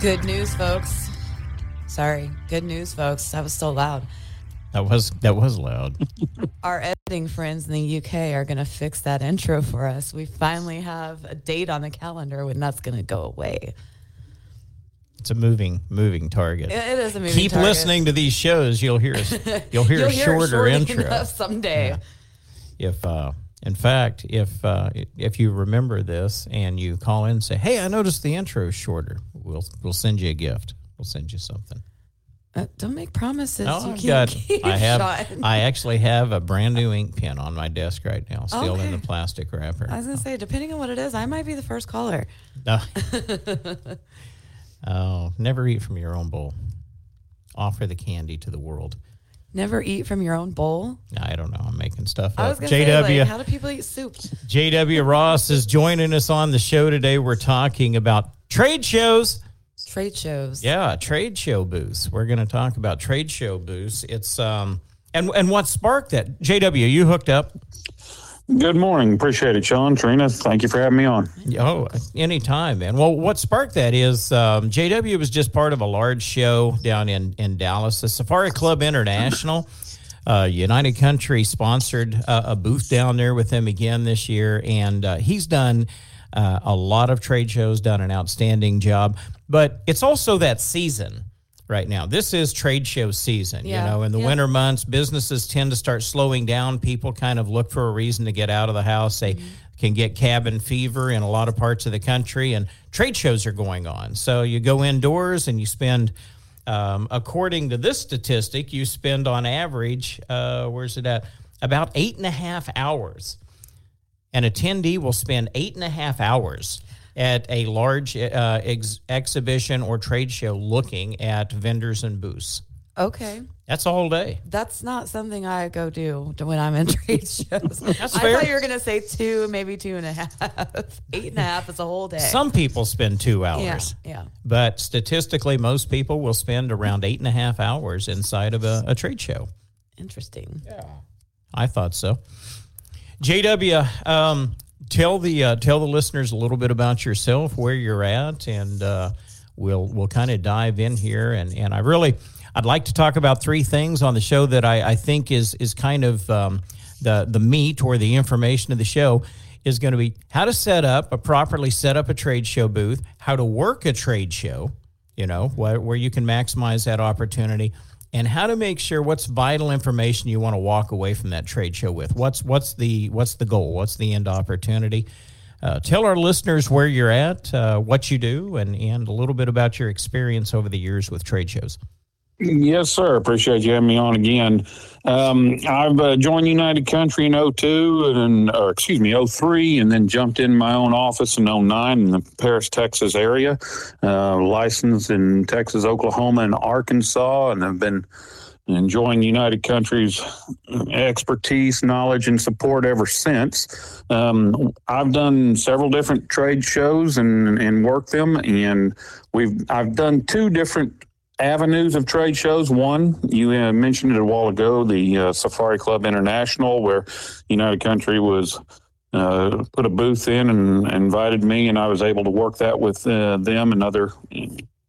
Good news, folks. Sorry. Good news, folks. That was so loud. That was that was loud. Our editing friends in the UK are going to fix that intro for us. We finally have a date on the calendar when that's going to go away. It's a moving moving target. It- it is a moving target. Keep target. listening to these shows. You'll hear us. You'll hear You'll a hear shorter short intro. someday. If uh, in fact, if uh, if you remember this and you call in and say, "Hey, I noticed the intro is shorter," we'll we'll send you a gift. We'll send you something. Uh, don't make promises. Oh, you I've can't got. keep, I have. Sean. I actually have a brand new ink pen on my desk right now, still in the plastic wrapper. I was to say, depending on what it is, I might be the first caller. No. oh, never eat from your own bowl. Offer the candy to the world. Never eat from your own bowl. I don't know. I'm making stuff I up. was to say, JW like, how do people eat soup? JW Ross is joining us on the show today. We're talking about trade shows. Trade shows. Yeah, trade show booths. We're going to talk about trade show booths. It's um and and what sparked that? JW, you hooked up? Good morning. Appreciate it, Sean. Trina, thank you for having me on. Oh, anytime, man. Well, what sparked that is um, JW was just part of a large show down in, in Dallas, the Safari Club International. Uh, United Country sponsored uh, a booth down there with him again this year, and uh, he's done uh, a lot of trade shows, done an outstanding job. But it's also that season right now. This is trade show season. Yeah, You know, in the yeah. winter months, businesses tend to start slowing down. People kind of look for a reason to get out of the house. They can get cabin fever in a lot of parts of the country, and trade shows are going on. So you go indoors and you spend, um, according to this statistic, you spend on average, uh, where's it at? About eight and a half hours. An attendee will spend eight and a half hours at a large uh, ex- exhibition or trade show looking at vendors and booths. Okay. That's a whole day. That's not something I go do when I'm in trade shows. That's I fair. thought you were going to say two, maybe two and a half. Eight and a half is a whole day. Some people spend two hours. yeah, yeah. But statistically, most people will spend around eight and a half hours inside of a, a trade show. Interesting. Yeah. I thought so. JW, um, tell the uh, tell the listeners a little bit about yourself, where you're at, and uh, we'll we'll kind of dive in here. And and I really I'd like to talk about three things on the show that I, I think is is kind of um, the the meat or the information of the show is going to be how to set up a properly set up a trade show booth, how to work a trade show, you know, where, where you can maximize that opportunity and how to make sure what's vital information you want to walk away from that trade show with. What's what's the what's the goal? What's the end opportunity? Uh, tell our listeners where you're at, uh, what you do, and and a little bit about your experience over the years with trade shows. Yes, sir. Appreciate you having me on again. Um, I've uh, joined United Country in 02 and, or excuse me, 03, and then jumped in my own office in 09 in the Paris, Texas area. Uh, licensed in Texas, Oklahoma, and Arkansas, and I've been enjoying United Country's expertise, knowledge, and support ever since. Um, I've done several different trade shows and, and worked them, and we've I've done two different avenues of trade shows. One, you uh, mentioned it a while ago, the uh, Safari Club International, where United Country was uh, put a booth in and invited me, and I was able to work that with uh, them and other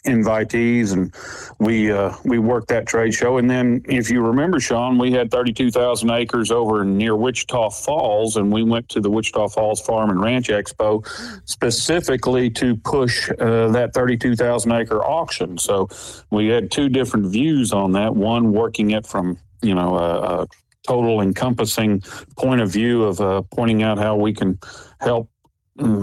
invitees, and we uh, we worked that trade show. And then, if you remember, Sean, we had thirty two thousand acres over near Wichita Falls, and we went to the Wichita Falls Farm and Ranch Expo specifically to push uh, that thirty two thousand acre auction. So we had two different views on that. One working it from you know a, a total encompassing point of view of uh, pointing out how we can help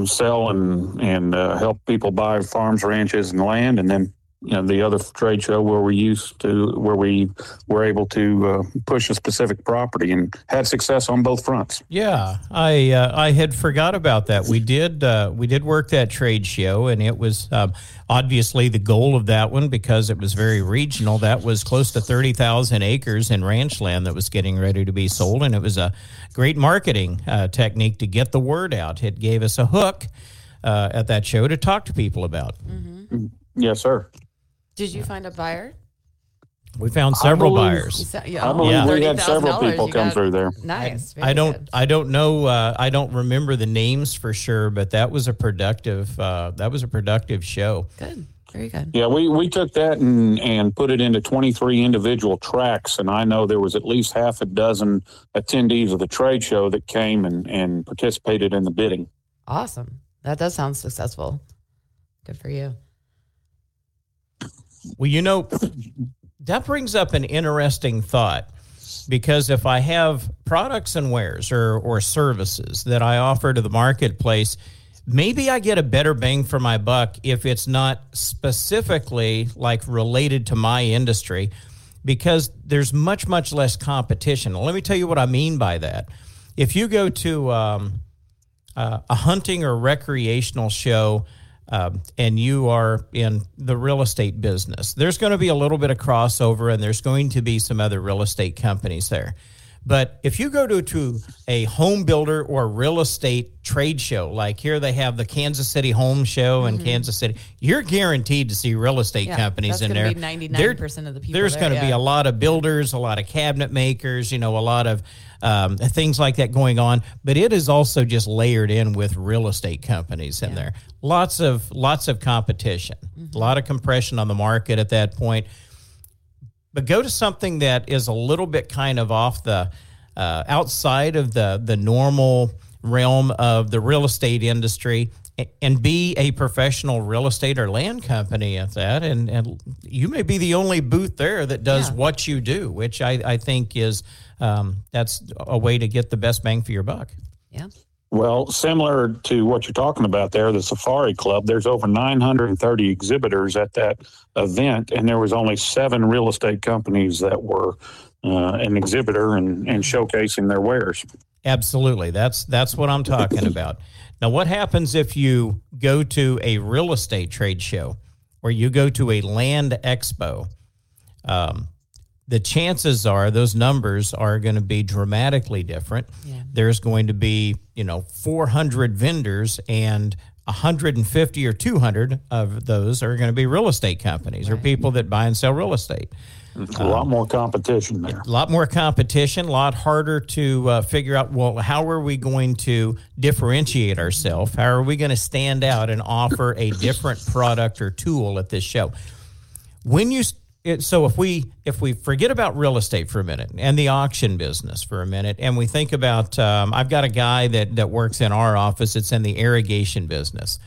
sell and and uh, help people buy farms, ranches, and land, and then you know, the other trade show where we used to where we were able to uh, push a specific property and had success on both fronts. Yeah, I uh, I had forgot about that. We did uh, we did work that trade show, and it was um, obviously the goal of that one because it was very regional. That was close to thirty thousand acres in ranch land that was getting ready to be sold, and it was a great marketing uh, technique to get the word out. It gave us a hook uh, at that show to talk to people about. Mm-hmm. Yes, sir. Did you find a buyer? We found several believe- buyers. I believe Yeah. we had several people come got. through there. Nice. I very don't. good. I don't know. Uh, I don't remember the names for sure, but that was a productive. Uh, that was a productive show. Good. Very good. Yeah, we, we took that and, and put it into 23 individual tracts. And I know there was at least half a dozen attendees of the trade show that came and, and participated in the bidding. Awesome. That does sound successful. Good for you. Well, you know, that brings up an interesting thought because if I have products and wares or, or services that I offer to the marketplace, maybe I get a better bang for my buck if it's not specifically like related to my industry because there's much, much less competition. Let me tell you what I mean by that. If you go to um, uh, a hunting or recreational show um, and you are in the real estate business, there's going to be a little bit of crossover and there's going to be some other real estate companies there. But if you go to, to a home builder or real estate trade show, like here they have the Kansas City Home Show in Kansas City, you're guaranteed to see real estate Yeah, companies in there. 99% of the people There's there, going to be a lot of builders, a lot of cabinet makers, you know, a lot of um, things like that going on. But it is also just layered in with real estate companies in there. Lots of lots of competition, Mm-hmm. a lot of compression on the market at that point. But go to something that is a little bit kind of off the uh, outside of the the normal realm of the real estate industry and be a professional real estate or land company at that and, and you may be the only booth there that does Yeah. what you do which I, I think is um, that's a way to get the best bang for your buck Yeah. Well, similar to what you're talking about there, the Safari Club, there's over 930 exhibitors at that event, and there was only seven real estate companies that were uh, an exhibitor and, and showcasing their wares. Absolutely. That's that's what I'm talking about. Now, what happens if you go to a real estate trade show or you go to a land expo? Um, the chances are those numbers are going to be dramatically different. Yeah. There's going to be, you know, 400 vendors and 150 or 200 of those are going to be real estate companies or people that buy and sell real estate a lot more competition there. a lot more competition, a lot harder to uh, figure out. Well, how are we going to differentiate ourselves? How are we going to stand out and offer a different product or tool at this show? When you it, so if we if we forget about real estate for a minute and the auction business for a minute, and we think about, um, I've got a guy that that works in our office. It's in the irrigation business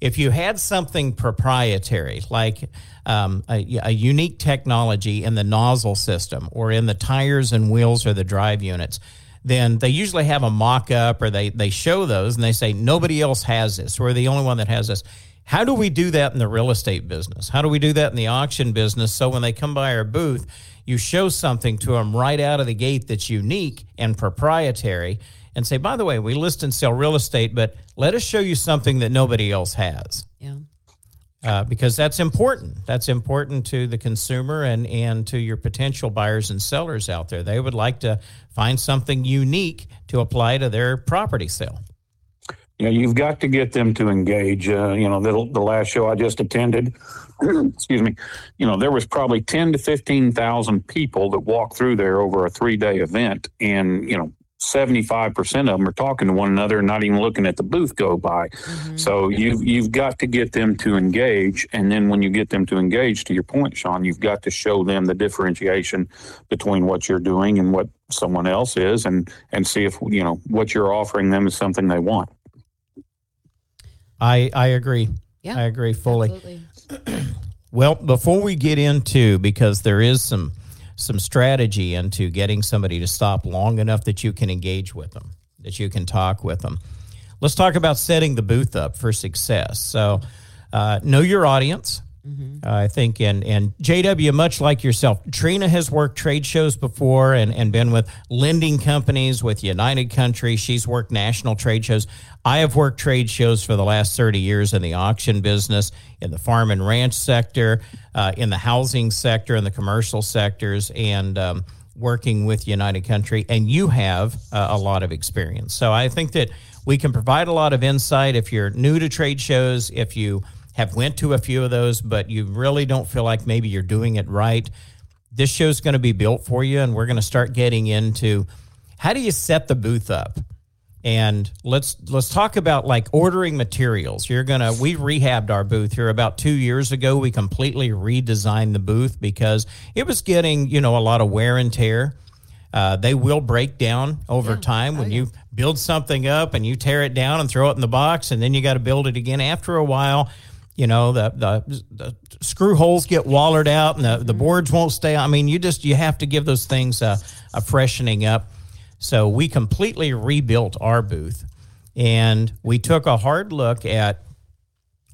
if you had something proprietary like um, a, a unique technology in the nozzle system or in the tires and wheels or the drive units then they usually have a mock-up or they, they show those and they say nobody else has this we're the only one that has this how do we do that in the real estate business how do we do that in the auction business so when they come by our booth you show something to them right out of the gate that's unique and proprietary and say, by the way, we list and sell real estate, but let us show you something that nobody else has. Yeah. Uh, because that's important. That's important to the consumer and, and to your potential buyers and sellers out there. They would like to find something unique to apply to their property sale. You know, you've got to get them to engage. Uh, you know, the, the last show I just attended, excuse me, you know, there was probably 10 to 15,000 people that walked through there over a three day event. And, you know, 75% of them are talking to one another and not even looking at the booth go by. So you've, you've got to get them to engage. And then when you get them to engage, to your point, Sean, you've got to show them the differentiation between what you're doing and what someone else is and, and see if, you know, what you're offering them is something they want. I, I agree. Yeah. I agree fully. Absolutely. Well, before we get into because there is some some strategy into getting somebody to stop long enough that you can engage with them, that you can talk with them. Let's talk about setting the booth up for success. So, uh, know your audience. Mm-hmm. Uh, I think, and and JW, much like yourself, Trina has worked trade shows before and, and been with lending companies with United Country. She's worked national trade shows. I have worked trade shows for the last 30 years in the auction business, in the farm and ranch sector, uh, in the housing sector, in the commercial sectors, and um, working with United Country. And you have uh, a lot of experience. So I think that we can provide a lot of insight if you're new to trade shows, if you have went to a few of those, but you really don't feel like maybe you're doing it right. This show's going to be built for you, and we're going to start getting into how do you set the booth up and let's let's talk about like ordering materials you're gonna we rehabbed our booth here about two years ago we completely redesigned the booth because it was getting you know a lot of wear and tear uh, they will break down over yeah. time when oh, yeah. you build something up and you tear it down and throw it in the box and then you got to build it again after a while you know the, the, the screw holes get wallered out and the, the mm-hmm. boards won't stay. I mean you just you have to give those things a, a freshening up. So we completely rebuilt our booth and we took a hard look at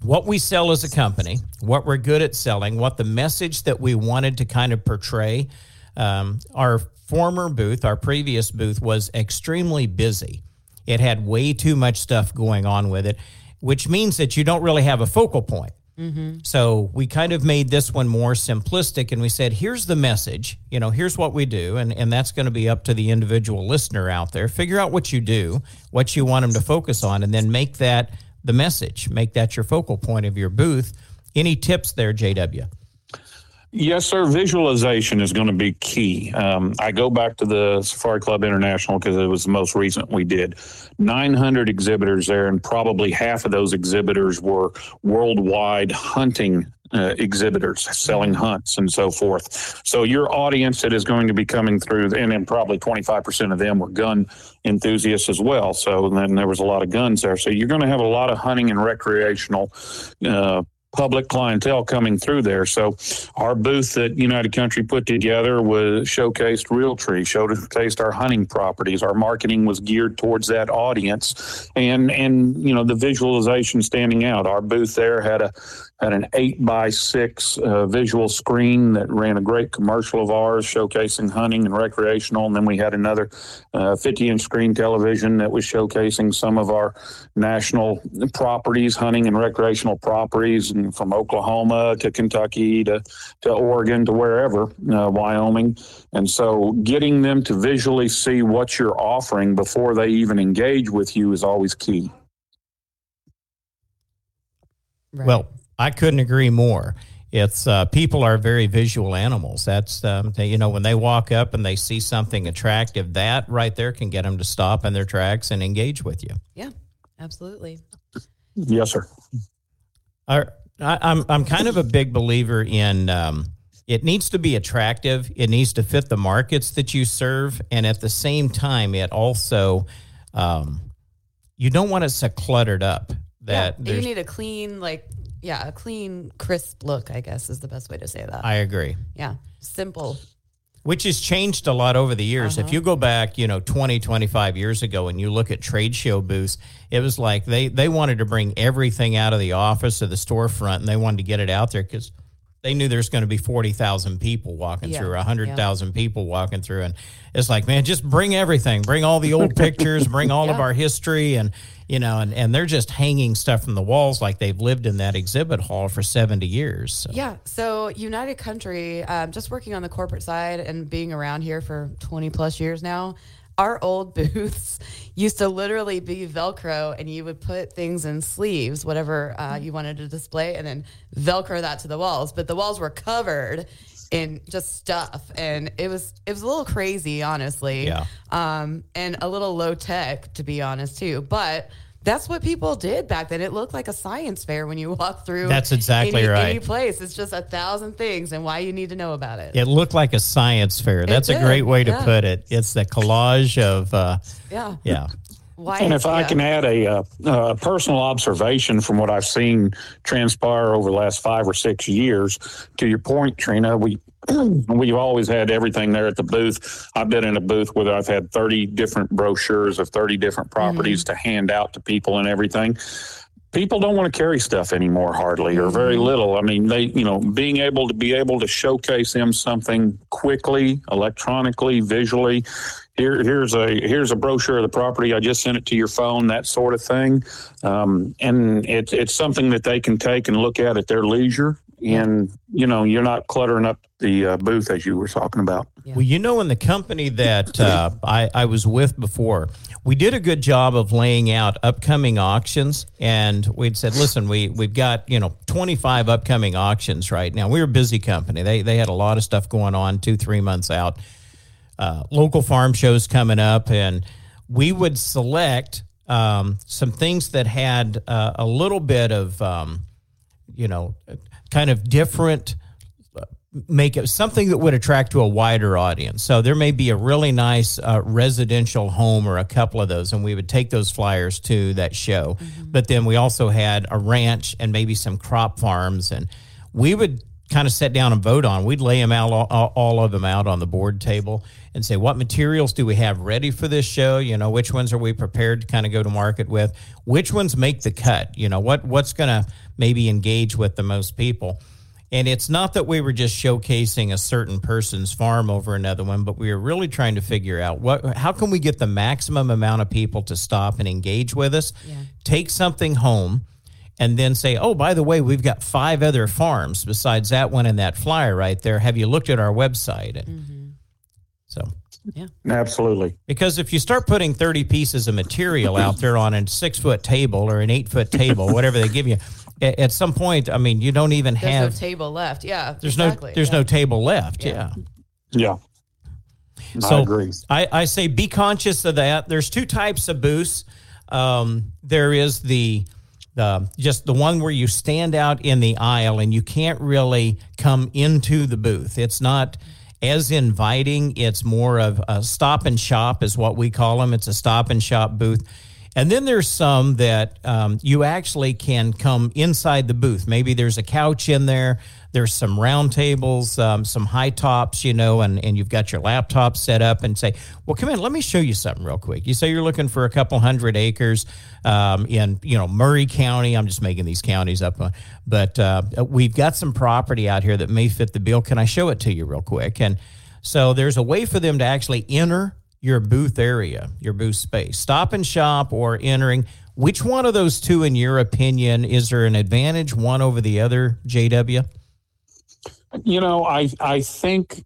what we sell as a company what we're good at selling what the message that we wanted to kind of portray. Um, our former booth our previous booth was extremely busy. It had way too much stuff going on with it which means that you don't really have a focal point. Mm-hmm. So we kind of made this one more simplistic and we said, here's the message, you know, here's what we do. And, and that's going to be up to the individual listener out there. Figure out what you do, what you want them to focus on, and then make that the message, make that your focal point of your booth. Any tips there, JW? Yes, sir. Visualization is going to be key. Um, I go back to the Safari Club International because it was the most recent we did. 900 exhibitors there, and probably half of those exhibitors were worldwide hunting uh, exhibitors selling hunts and so forth. So your audience that is going to be coming through, and then probably 25% of them were gun enthusiasts as well. So then there was a lot of guns there. So you're going to have a lot of hunting and recreational uh, public clientele coming through there. So our booth that United Country put together was showcased Realtree, showcased our hunting properties. Our marketing was geared towards that audience, and and you know the visualization standing out. Our booth there had a had an eight by six uh, visual screen that ran a great commercial of ours showcasing hunting and recreational. And then we had another uh, 50 inch screen television that was showcasing some of our national properties, hunting and recreational properties, and from Oklahoma to Kentucky to, to Oregon to wherever, uh, Wyoming. And so getting them to visually see what you're offering before they even engage with you is always key. Right. Well, I couldn't agree more. It's uh, people are very visual animals. That's um, they, you know when they walk up and they see something attractive, that right there can get them to stop in their tracks and engage with you. Yeah, absolutely. Yes, sir. I, I'm I'm kind of a big believer in. Um, it needs to be attractive. It needs to fit the markets that you serve, and at the same time, it also um, you don't want it so cluttered up that yeah, you need a clean like yeah, a clean, crisp look, I guess is the best way to say that. I agree. Yeah, simple. Which has changed a lot over the years. Uh-huh. If you go back, you know, 20, 25 years ago and you look at trade show booths, it was like they, they wanted to bring everything out of the office or the storefront and they wanted to get it out there because they knew there's going to be 40,000 people walking yeah. through, 100,000 yeah. people walking through. And it's like, man, just bring everything. Bring all the old pictures, bring all yeah. of our history. And, you know, and, and they're just hanging stuff from the walls like they've lived in that exhibit hall for 70 years. So. Yeah. So, United Country, um, just working on the corporate side and being around here for 20 plus years now, our old booths used to literally be Velcro, and you would put things in sleeves, whatever uh, you wanted to display, and then Velcro that to the walls. But the walls were covered in just stuff, and it was it was a little crazy, honestly. Yeah. Um, and a little low tech, to be honest, too. But that's what people did back then. It looked like a science fair when you walk through. That's exactly any, right. Any place, it's just a thousand things and why you need to know about it. It looked like a science fair. That's a great way to yeah. put it. It's the collage of. Uh, yeah. Yeah. Why, and if. I can add a, uh, a, personal observation from what I've seen transpire over the last five or six years, to your point, Trina, we we've always had everything there at the booth. I've been in a booth where I've had 30 different brochures of 30 different properties mm-hmm. to hand out to people and everything. People don't want to carry stuff anymore hardly or very little. I mean they you know being able to be able to showcase them something quickly electronically visually. Here here's a here's a brochure of the property. I just sent it to your phone that sort of thing. Um, and it's it's something that they can take and look at at their leisure. And you know you're not cluttering up the uh, booth as you were talking about. Well, you know, in the company that uh, I, I was with before, we did a good job of laying out upcoming auctions, and we'd said, "Listen, we we've got you know 25 upcoming auctions right now. We're a busy company. They they had a lot of stuff going on, two three months out. Uh, local farm shows coming up, and we would select um, some things that had uh, a little bit of um, you know kind of different make it something that would attract to a wider audience. So there may be a really nice uh, residential home or a couple of those, and we would take those flyers to that show. But then we also had a ranch and maybe some crop farms, and we would kind of sit down and vote on. We'd lay them out, all, all of them out on the board table and say, what materials do we have ready for this show? You know, which ones are we prepared to kind of go to market with? Which ones make the cut? You know, what what's going to maybe engage with the most people? And it's not that we were just showcasing a certain person's farm over another one, but we were really trying to figure out what how can we get the maximum amount of people to stop and engage with us, take something home, and then say, "Oh, by the way, we've got five other farms besides that one and that flyer right there. Have you looked at our website?" And mm-hmm. so absolutely because if you start putting 30 pieces of material out there on a six foot table or an eight foot table, whatever they give you, at, at some point, I mean, you don't even There's have no table left. Yeah. there's exactly. no there's yeah. no table left. Yeah. yeah So i agree I, I say be conscious of that. There's two types of booths. Um, there is the the just the one where you stand out in the aisle and you can't really come into the booth. It's not as inviting. It's more of a stop and shop, is what we call them. It's a stop and shop booth. And then there's some that um, you actually can come inside the booth. Maybe there's a couch in there. There's some round tables, um, some high tops, you know, and, and you've got your laptop set up and say, well, come in, let me show you something real quick. You say you're looking for a couple hundred acres um, in, you know, Murray County. I'm just making these counties up. uh, But uh, we've got some property out here that may fit the bill. Can I show it to you real quick? And so there's a way for them to actually enter your booth area, your booth space, stop and shop or entering. Which one of those two, in your opinion, is there an advantage one over the other, JW? You know, I I think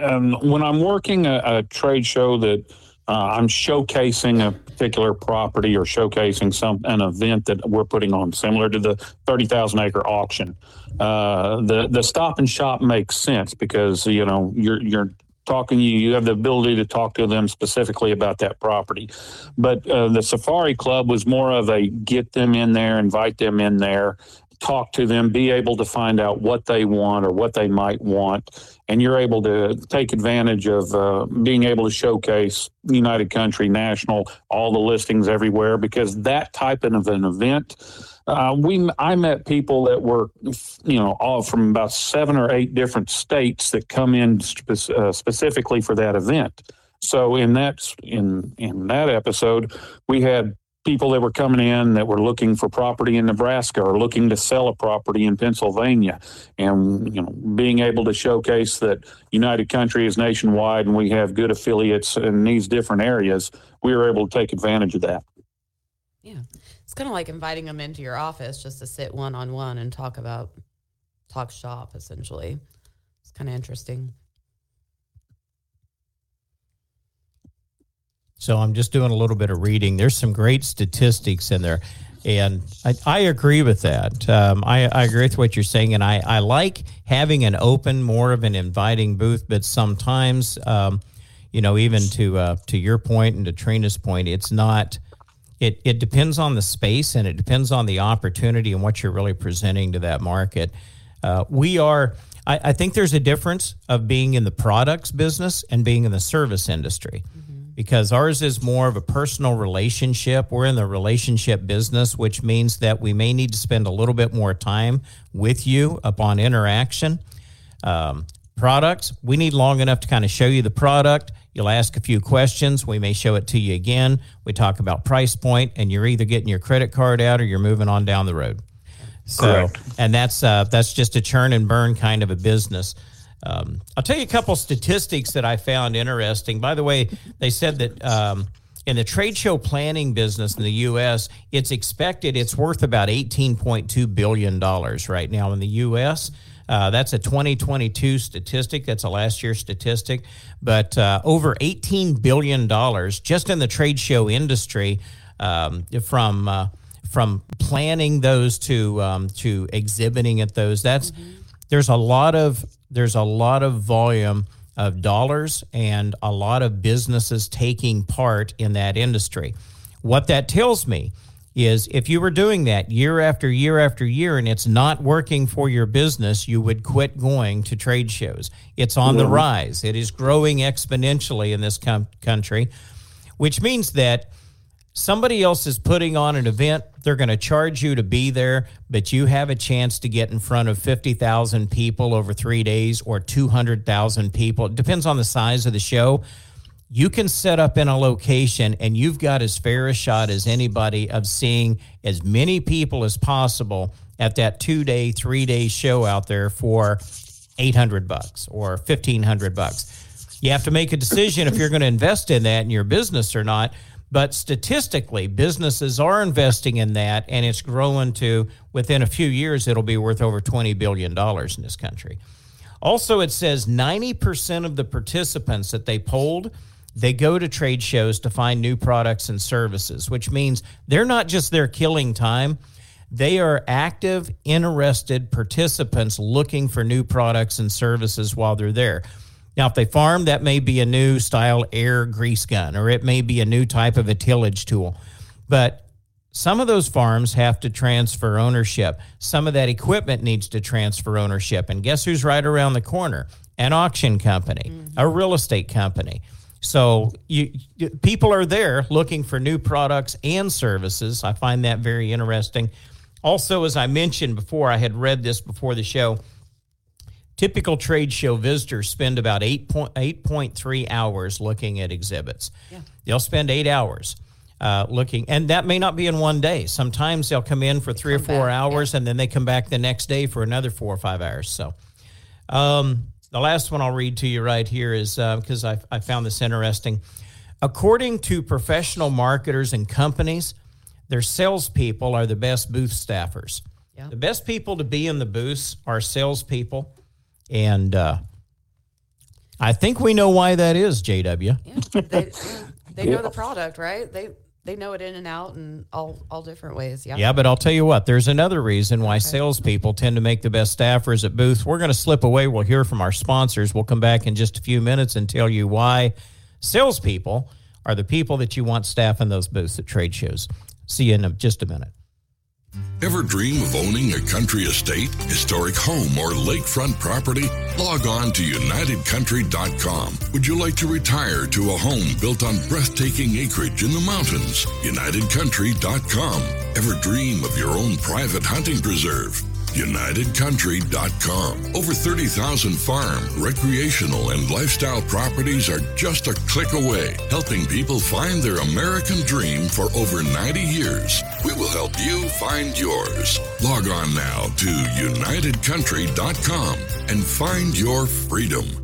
um, when I'm working a, a trade show that uh, I'm showcasing a particular property or showcasing some an event that we're putting on, similar to the thirty thousand acre auction, uh, the the stop and shop makes sense because you know you're you're talking you you have the ability to talk to them specifically about that property. But uh, the safari club was more of a get them in there invite them in there talk to them, be able to find out what they want or what they might want, and you're able to take advantage of uh, being able to showcase United Country National, all the listings everywhere, because that type of an event. Uh, we I met people that were, you know, all from about seven or eight different states that come in spe- uh, specifically for that event. So in that in in that episode, we had people that were coming in that were looking for property in Nebraska or looking to sell a property in Pennsylvania, and you know, being able to showcase that United Country is nationwide and we have good affiliates in these different areas, we were able to take advantage of that. Yeah. It's kind of like inviting them into your office just to sit one on one and talk about, talk shop essentially. It's kind of interesting. So I'm just doing a little bit of reading. There's some great statistics in there. And I, I agree with that. Um, I, I agree with what you're saying. And I, I like having an open, more of an inviting booth. But sometimes, um, you know, even to uh, to your point and to Trina's point, it's not. It, it depends on the space and it depends on the opportunity and what you're really presenting to that market. Uh, we are. I, I think there's a difference of being in the products business and being in the service industry because ours is more of a personal relationship. We're in the relationship business, which means that we may need to spend a little bit more time with you upon interaction. Um, products, we need long enough to kind of show you the product. You'll ask a few questions. We may show it to you again. We talk about price point, and you're either getting your credit card out or you're moving on down the road. So, Correct. and that's uh, that's just a churn and burn kind of a business. Um, I'll tell you a couple statistics that I found interesting. By the way, they said that um, in the trade show planning business in the U.S., it's expected it's worth about eighteen point two billion dollars right now in the U.S. Uh, that's a 2022 statistic. That's a last year statistic, but uh, over 18 billion dollars just in the trade show industry um, from uh, from planning those to um, to exhibiting at those. That's there's a lot of there's a lot of volume of dollars and a lot of businesses taking part in that industry. What that tells me is if you were doing that year after year after year and it's not working for your business, you would quit going to trade shows. It's on the rise. It is growing exponentially in this com- country, which means that somebody else is putting on an event. They're going to charge you to be there, but you have a chance to get in front of 50,000 people over three days or 200,000 people. It depends on the size of the show. You can set up in a location and you've got as fair a shot as anybody of seeing as many people as possible at that two day, three day show out there for 800 bucks or 1500 bucks. You have to make a decision if you're going to invest in that in your business or not. But statistically, businesses are investing in that, and it's growing to within a few years, it'll be worth over $20 billion in this country. Also, it says 90% of the participants that they polled, they go to trade shows to find new products and services, which means they're not just there killing time. They are active, interested participants looking for new products and services while they're there. Now, if they farm, that may be a new style air grease gun, or it may be a new type of a tillage tool. But some of those farms have to transfer ownership. Some of that equipment needs to transfer ownership. And guess who's right around the corner? An auction company, mm-hmm. a real estate company. So you, you- people are there looking for new products and services. I find that very interesting. Also, as I mentioned before, I had read this before the show. Typical trade show visitors spend about 8.8.3 hours looking at exhibits. They'll spend eight hours uh, looking, and that may not be in one day. Sometimes they'll come in for three or four back, hours, and then they come back the next day for another four or five hours. So, um, the last one I'll read to you right here is because I, I found this interesting. According to professional marketers and companies, their salespeople are the best booth staffers. Yeah. The best people to be in the booths are salespeople. And uh, I think we know why that is, JW. Yeah, they, they know the product, right? They they know it in and out and all all different ways. Yeah. Yeah, but I'll tell you what, there's another reason why salespeople tend to make the best staffers at booths. We're going to slip away. We'll hear from our sponsors. We'll come back in just a few minutes and tell you why salespeople are the people that you want staffing those booths at trade shows. See you in just a minute. Ever dream of owning a country estate, historic home, or lakefront property? Log on to UnitedCountry.com. Would you like to retire to a home built on breathtaking acreage in the mountains? UnitedCountry.com. Ever dream of your own private hunting preserve? UnitedCountry.com. Over 30,000 farm, recreational, and lifestyle properties are just a click away, helping people find their American dream for over 90 years. We will help you find yours. Log on now to UnitedCountry.com and find your freedom.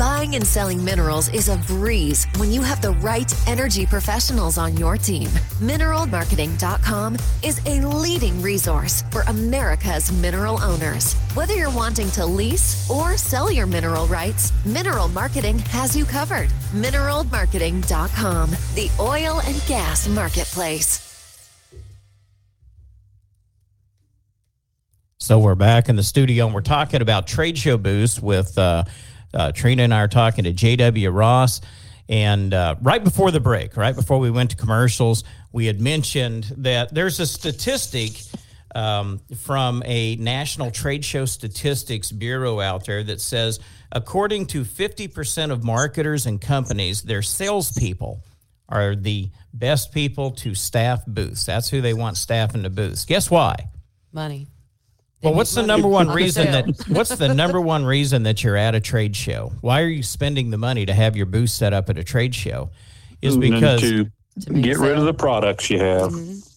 Buying and selling minerals is a breeze when you have the right energy professionals on your team. Mineralmarketing.com is a leading resource for America's mineral owners. Whether you're wanting to lease or sell your mineral rights, Mineral Marketing has you covered. Mineralmarketing.com, the oil and gas marketplace. So we're back in the studio and we're talking about trade show booths with uh, uh, Trina and I are talking to JW Ross. And uh, right before the break, right before we went to commercials, we had mentioned that there's a statistic um, from a National Trade Show Statistics Bureau out there that says, according to 50% of marketers and companies, their salespeople are the best people to staff booths. That's who they want staffing the booths. Guess why? Money. Well, what's the number one reason that what's the number one reason that you're at a trade show? Why are you spending the money to have your booth set up at a trade show? Is because to, make get rid of the products you have.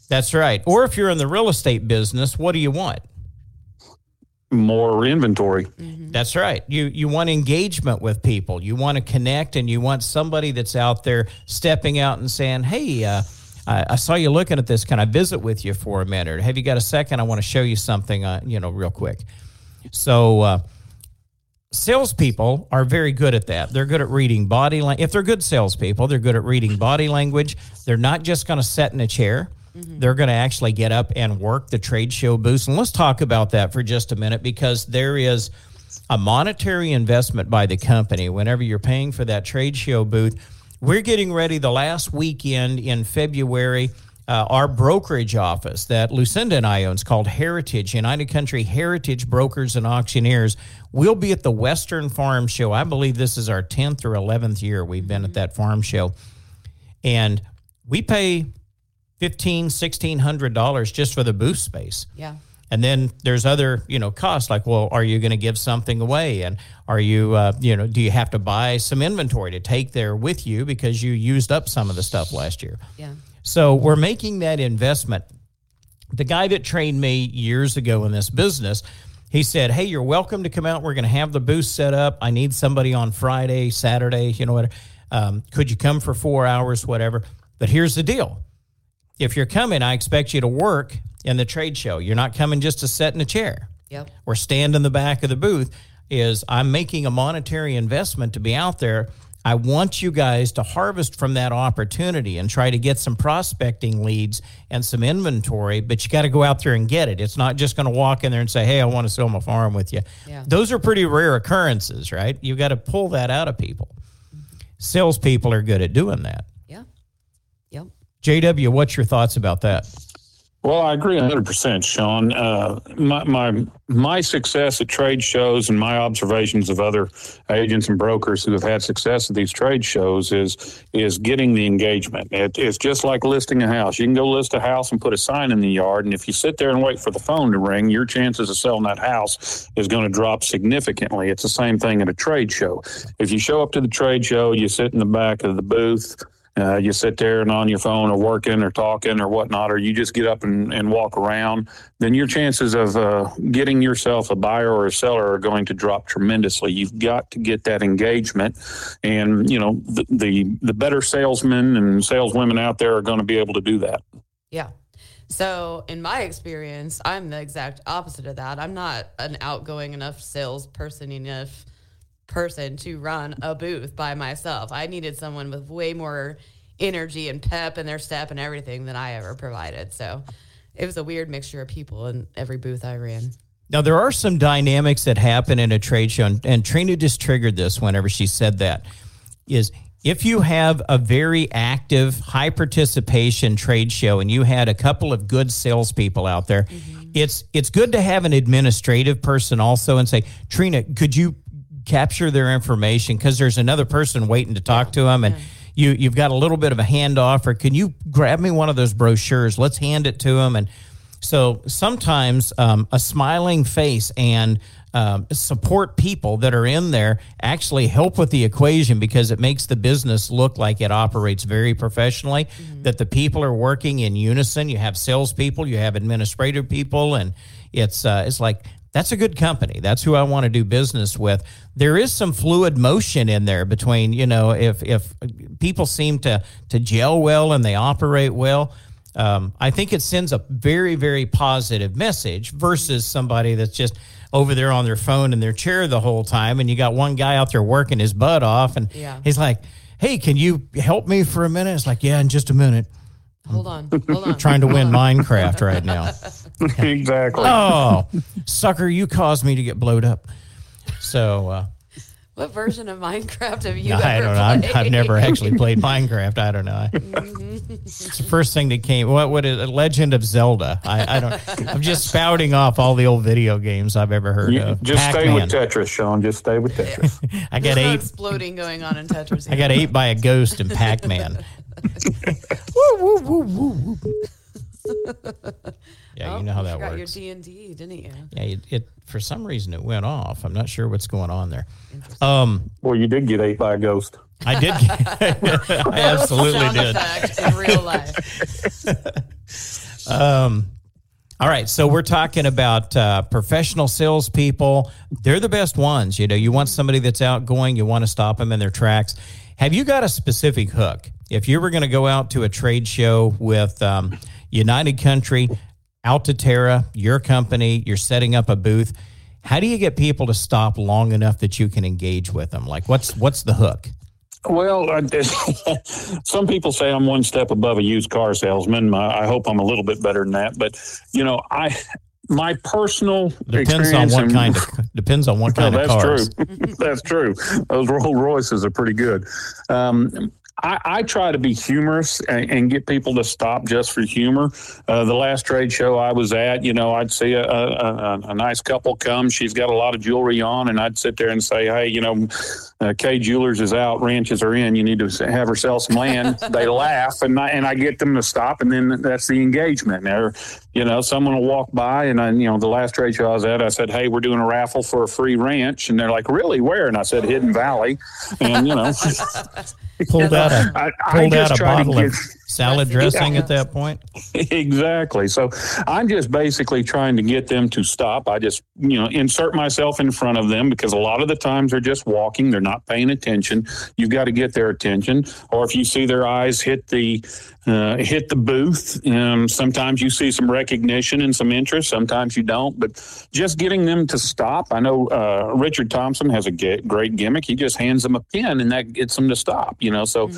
that's right. Or if you're in the real estate business, what do you want? More inventory. That's right. You you want engagement with people. You want to connect, and you want somebody that's out there stepping out and saying, "Hey, uh, I, I saw you looking at this. Can I visit with you for a minute? Have you got a second? I want to show you something. Uh, you know, real quick." So. Uh, salespeople are very good at that. They're good at reading body language. If they're good salespeople, they're good at reading body language. They're not just going to sit in a chair. They're going to actually get up and work the trade show booth. And let's talk about that for just a minute because there is a monetary investment by the company whenever you're paying for that trade show booth. We're getting ready the last weekend in February. Uh, our brokerage office that Lucinda and I own is called Heritage, United Country Heritage Brokers and Auctioneers. We'll be at the Western Farm Show. I believe this is our 10th or 11th year we've been at that farm show. And we pay fifteen, sixteen hundred dollars just for the booth space. Yeah. And then there's other, you know, costs like, well, are you going to give something away? And are you, uh, you know, do you have to buy some inventory to take there with you because you used up some of the stuff last year? Yeah. So we're making that investment. The guy that trained me years ago in this business, he said, Hey, you're welcome to come out. We're going to have the booth set up. I need somebody on Friday, Saturday, you know, what? Um, could you come for four hours, whatever? But here's the deal if you're coming, I expect you to work in the trade show. You're not coming just to sit in a chair Yep. or stand in the back of the booth is I'm making a monetary investment to be out there. I want you guys to harvest from that opportunity and try to get some prospecting leads and some inventory, but you got to go out there and get it. It's not just going to walk in there and say, Hey, I want to sell my farm with you. Yeah. Those are pretty rare occurrences, right? You got to pull that out of people. Salespeople are good at doing that. JW, what's your thoughts about that? Well, I agree 100%, Sean. Uh, my, my, my success at trade shows and my observations of other agents and brokers who have had success at these trade shows is, is getting the engagement. It, it's just like listing a house. You can go list a house and put a sign in the yard, and if you sit there and wait for the phone to ring, your chances of selling that house is going to drop significantly. It's the same thing at a trade show. If you show up to the trade show, you sit in the back of the booth, uh, you sit there and on your phone or working or talking or whatnot, or you just get up and, and walk around, then your chances of uh, getting yourself a buyer or a seller are going to drop tremendously. You've got to get that engagement, and you know the the, the better salesmen and saleswomen out there are going to be able to do that. Yeah. So, in my experience, I'm the exact opposite of that. I'm not an outgoing enough salesperson enough person to run a booth by myself. I needed someone with way more energy and pep in their step and everything than I ever provided. So, it was a weird mixture of people in every booth I ran. Now, there are some dynamics that happen in a trade show, and, and Trina just triggered this whenever she said that. Is if you have a very active, high participation trade show and you had a couple of good salespeople out there, mm-hmm. it's it's good to have an administrative person also and say, Trina, could you capture their information because there's another person waiting to talk to them and you you've got a little bit of a handoff or can you grab me one of those brochures let's hand it to them and so sometimes um, a smiling face and um, support people that are in there actually help with the equation because it makes the business look like it operates very professionally. That the people are working in unison. You have salespeople, you have administrative people, and it's uh, it's like that's a good company. That's who I want to do business with. There is some fluid motion in there between, you know, if if people seem to to gel well and they operate well, um, I think it sends a very very positive message versus somebody that's just over there on their phone in their chair the whole time, and you got one guy out there working his butt off, and Yeah. he's like, "Hey, can you help me for a minute?" It's like, "Yeah, in just a minute." Hold on. Hold on. Trying to win Minecraft right now. exactly. Oh, sucker, you caused me to get blowed up. So uh, What version of Minecraft have you I ever don't know. I've, played? I've never actually played Minecraft. I don't know. I, Mm-hmm. it's the first thing that came. What? What is a Legend of Zelda? I, I don't. I'm just spouting off all the old video games I've ever heard You- of. just stay Pac-Man. with Tetris, Sean. Just stay with Tetris. I got There's eight. exploding going on in Tetris. I got eight by a ghost in Pac-Man. woo, woo, woo, woo, woo. Yeah, you know how that works. got your. D and D, didn't you? Yeah, it, it for some reason it went off. I'm not sure what's going on there. Um, well, you did get ate by a ghost. I did. I absolutely Sound did. in real life. Um, all right, so we're talking about uh, professional salespeople. They're the best ones. You know, you want somebody that's outgoing. You want to stop them in their tracks. Have you got a specific hook? If you were going to go out to a trade show with um, United Country, Altiterra, your company, you're setting up a booth. How do you get people to stop long enough that you can engage with them? Like, what's what's the hook? Well, I, some people say I'm one step above a used car salesman. I I hope I'm a little bit better than that. But you know, I my personal Depends on what and- kind of depends on what No, kind of that's true. that's true. Those Rolls Royces are pretty good. Um, I, I try to be humorous and, and get people to stop just for humor. Uh, the last trade show I was at, you know, I'd see a, a, a, a nice couple come. She's got a lot of jewelry on, and I'd sit there and say, "Hey, you know, uh, Kay Jewelers is out, ranches are in. You need to have her sell some land." they laugh, and I, and I get them to stop, and then that's the engagement. Or, you know, someone will walk by, and I, you know, the last trade show I was at, I said, "Hey, we're doing a raffle for a free ranch," and they're like, "Really? Where?" And I said, "Hidden Valley," and you know. Pulled out a I, I pulled just out a try to bottle get, of salad dressing at that point. exactly. So I'm just basically trying to get them to stop. I just, you know, insert myself in front of them because a lot of the times they're just walking, they're not paying attention. You've got to get their attention. Or if you see their eyes hit the uh, hit the booth, um, sometimes you see some recognition and some interest. Sometimes you don't. But just getting them to stop. I know uh, Richard Thompson has a ge- great gimmick. He just hands them a pin and that gets them to stop. You know, so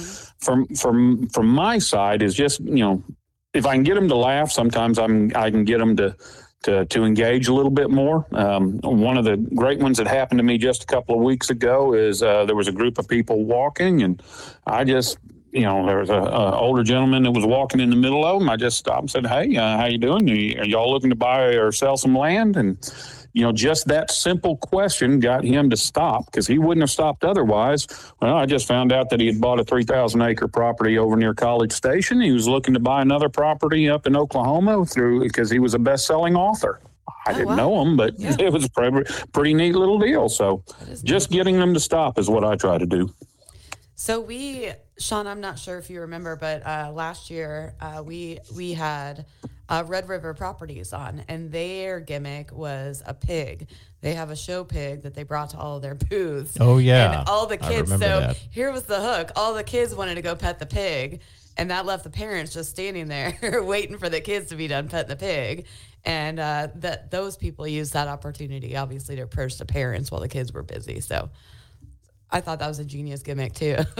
from from from my side is just you know if I can get them to laugh, sometimes I'm I can get them to to, to engage a little bit more. Um, one of the great ones that happened to me just a couple of weeks ago is uh, there was a group of people walking, and I just you know there was a, a older gentleman that was walking in the middle of them. I just stopped and said, "Hey, uh, how you doing? Are y'all looking to buy or sell some land?" and you know, just that simple question got him to stop because he wouldn't have stopped otherwise. Well, I just found out that he had bought a 3,000 acre property over near College Station. He was looking to buy another property up in Oklahoma through because he was a best selling author. I Oh, didn't wow. know him, but Yeah. it was a pretty, pretty neat little deal. So just getting them to stop is what I try to do. So we, Sean, I'm not sure if you remember, but uh, last year uh, we we had uh, Red River Properties on, and their gimmick was a pig. They have a show pig that they brought to all of their booths. Oh, yeah. and all the kids. So that. here was the hook: all the kids wanted to go pet the pig, and that left the parents just standing there waiting for the kids to be done petting the pig. And uh, that those people used that opportunity, obviously, to approach the parents while the kids were busy. So. I thought that was a genius gimmick too.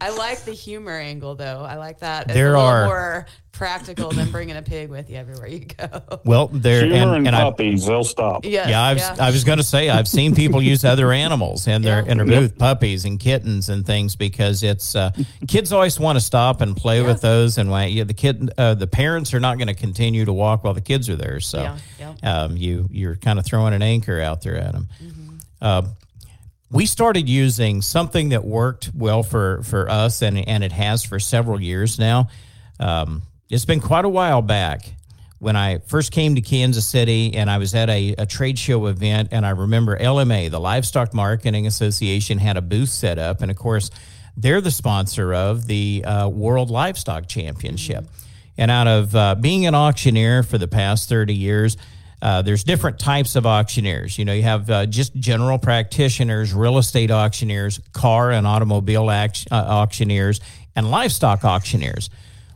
I like the humor angle though. I like that. It's There a are- more practical than bringing a pig with you everywhere you go. Well, there Humor and, and, and I, puppies, they'll stop. Yes, yeah, I've, yeah. I was going to say I've seen people use other animals and their Yeah. in their booth, puppies and kittens and things, because it's uh, kids always want to stop and play with those, and why yeah, the kid uh, the parents are not going to continue to walk while the kids are there, so Yeah, yeah. Um, you you're kind of throwing an anchor out there at them. Mm-hmm. Uh, we started using something that worked well for for us, and and it has for several years now. Um, it's been quite a while back when I first came to Kansas City, and I was at a, a trade show event, and I remember LMA, the Livestock Marketing Association, had a booth set up, and of course, they're the sponsor of the uh, World Livestock Championship. And out of uh, being an auctioneer for the past 30 years, Uh, there's different types of auctioneers. You know, you have uh, just general practitioners, real estate auctioneers, car and automobile act- uh, auctioneers, and livestock auctioneers.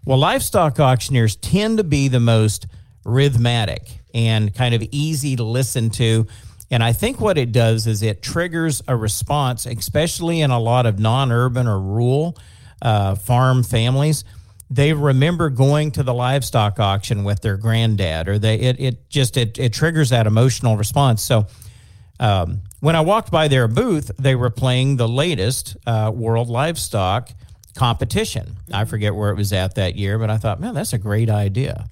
Well, livestock auctioneers tend to be the most rhythmic and kind of easy to listen to. And I think what it does is it triggers a response, especially in a lot of non urban or rural uh, farm families they remember going to the livestock auction with their granddad or they it, it just it, it triggers that emotional response. So um, when i walked by their booth they were playing the latest uh, world livestock competition. I forget where it was at that year but i thought man that's a great idea.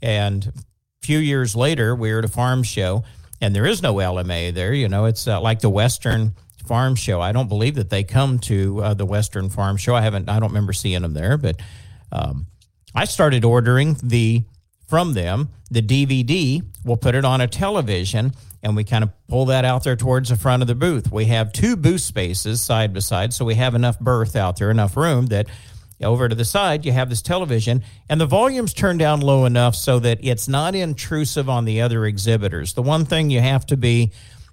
And a few years later we were at a farm show and there is no lma there you know it's uh, like the western farm show. I don't believe that they come to uh, the western farm show. I haven't i don't remember seeing them there but um, I started ordering the from them the DVD. We'll put it on a television and we kind of pull that out there towards the front of the booth. We have two booth spaces side by side, so we have enough berth out there, enough room that over to the side you have this television and the volume's turned down low enough so that it's not intrusive on the other exhibitors. The one thing you have to be